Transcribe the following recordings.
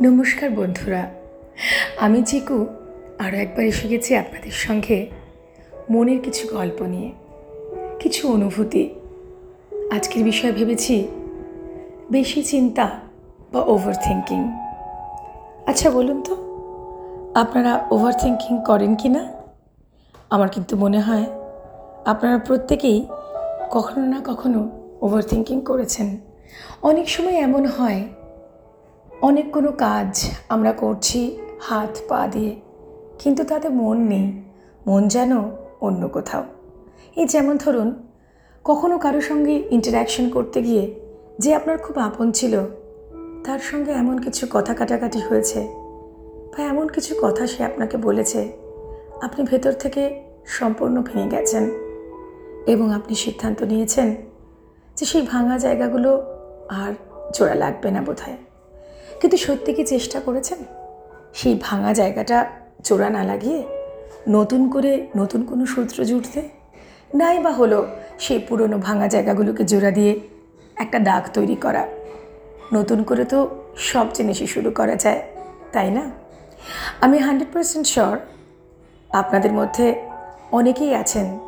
নমস্কার বন্ধুরা। আমি চিকু আরও একবার এসে গেছি আপনাদের সঙ্গে মনের কিছু গল্প নিয়ে, কিছু অনুভূতি। আজকের বিষয়ে ভেবেছি বেশি চিন্তা বা ওভার থিঙ্কিং আচ্ছা বলুন তো, আপনারা ওভার থিঙ্কিং করেন কি না আমার কিন্তু মনে হয় আপনারা প্রত্যেকেই কখনো না কখনো ওভার থিঙ্কিং করেছেন। অনেক সময় এমন হয় অনেক কোনো কাজ আমরা করছি, হাত, পা দিয়ে। কিন্তু তাতে মন নেই। মন যেন অন্য কোথাও। এই যেমন ধরুন, কখনো কারও সঙ্গে ইন্টারাকশন করতে গিয়ে যে আপনার খুব আপন ছিল, তার সঙ্গে এমন কিছু কথা কাটাকাটি হয়েছে বা এমন কিছু কথা সে আপনাকে বলেছে, আপনি ভেতর থেকে সম্পূর্ণ ভেঙে গেছেন এবং আপনি সিদ্ধান্ত নিয়েছেন যে সেই ভাঙা জায়গাগুলো আর জোড়া লাগবে না বোধহয়। কিন্তু সত্যি কি চেষ্টা করেছেন? সেই ভাঙা জায়গাটা চোরা না লাগিয়ে নতুন করে নতুন কোনো সূত্র জুটতে? নাই বা হলো সেই পুরনো ভাঙা জায়গাগুলোকে জোড়া দিয়ে একটা দাগ তৈরি করা। নতুন করে তো সব জিনিসই শুরু করা যায়, তাই না? আমি হান্ড্রেড পারসেন্ট শিওর আপনাদের মধ্যে অনেকেই আছেন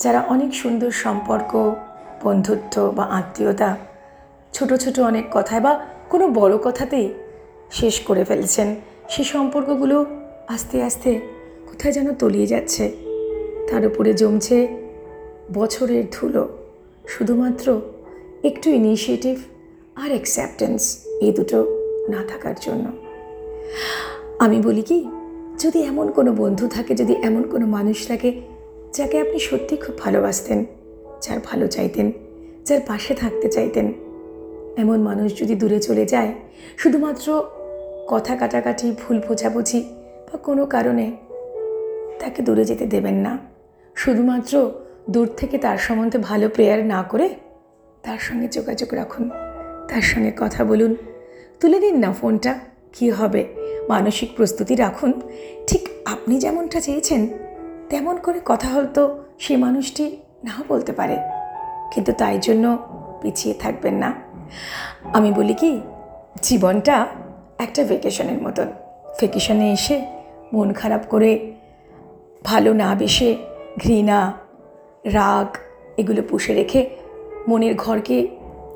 যারা অনেক সুন্দর সম্পর্ক, বন্ধুত্ব বা আত্মীয়তা, ছোট ছোট অনেক কথায় বা কোনো বড় কথাতেই শেষ করে ফেলছেন। সে সম্পর্কগুলো আস্তে আস্তে কোথায় যেন তলিয়ে যাচ্ছে। তার উপরে জমছে বছরের ধুলো, শুধুমাত্র একটু ইনিশিয়েটিভ আর অ্যাকসেপ্টেন্স এই দুটো না থাকার জন্য। আমি বলি কি, যদি এমন কোনো বন্ধু থাকে, যদি এমন কোনো মানুষ থাকে, যাকে আপনি সত্যি খুব ভালোবাসতেন, যার ভালো চাইতেন, যার পাশে থাকতে চাইতেন এমন মানুষ যদি দূরে চলে যায়, শুধুমাত্র কথা কাটাকাটি, ভুল বোঝাবুঝি বা কোনো কারণে তাকে দূরে যেতে দেবেন না। শুধুমাত্র দূর থেকে তার সম্বন্ধে ভালো প্রেয়ার না করে তার সঙ্গে যোগাযোগ রাখুন, তার সঙ্গে কথা বলুন, তুলে দিন না ফোনটা, কী হবে, মানসিক প্রস্তুতি রাখুন। ঠিক আপনি যেমনটা চেয়েছেন, তেমন করে কথা হয়তো সে মানুষটি নাও বলতে পারে। কিন্তু তাই জন্য পিছিয়ে থাকবেন না। আমি বলি কি, জীবনটা একটা ভেকেশনের মতন। ভেকেশনে এসে মন খারাপ করে, ভালো না বেশে ঘৃণা, রাগ, এগুলো পুষে রেখে মনের ঘরকে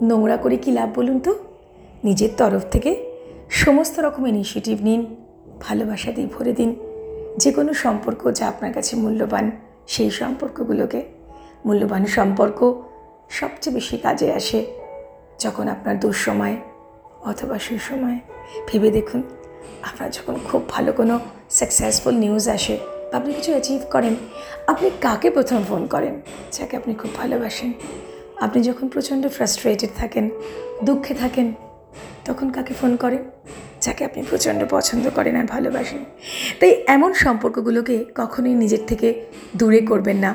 নোংরা করে কী লাভ বলুন তো? নিজের তরফ থেকে সমস্ত রকম ইনিশিয়েটিভ নিন, ভালোবাসা দিয়ে ভরে দিন। যে কোনো সম্পর্ক যা আপনার কাছে মূল্যবান, সেই সম্পর্কগুলোকে। মূল্যবান সম্পর্ক সবচেয়ে বেশি কাজে আসে যখন আপনার দুঃসময় অথবা সুসময় ভেবে দেখুন, আপনার যখন খুব ভালো কোনো সাকসেসফুল নিউজ আসে আপনি কিছু অ্যাচিভ করেন, আপনি কাকে প্রথম ফোন করেন? যাকে আপনি খুব ভালোবাসেন। আপনি যখন প্রচণ্ড ফ্রাস্ট্রেটেড থাকেন, দুঃখে থাকেন, তখন কাকে ফোন করেন? যাকে আপনি প্রচণ্ড পছন্দ করেন আর ভালোবাসেন। তাই এমন সম্পর্কগুলোকে কখনোই নিজের থেকে দূরে করবেন না।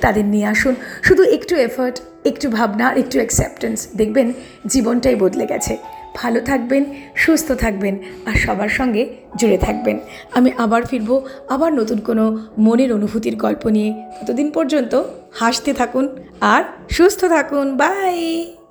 তাদের নিয়ে আসুন। শুধু একটু এফার্ট একটু ভাবনা আর একটু অ্যাকসেপ্টেন্স দেখবেন জীবনটাই বদলে গেছে। ভালো থাকবেন, সুস্থ থাকবেন আর সবার সঙ্গে জুড়ে থাকবেন। আমি আবার ফিরব আবার নতুন কোনো মনের অনুভূতির গল্প নিয়ে। ততদিন পর্যন্ত হাসতে থাকুন আর সুস্থ থাকুন। বাই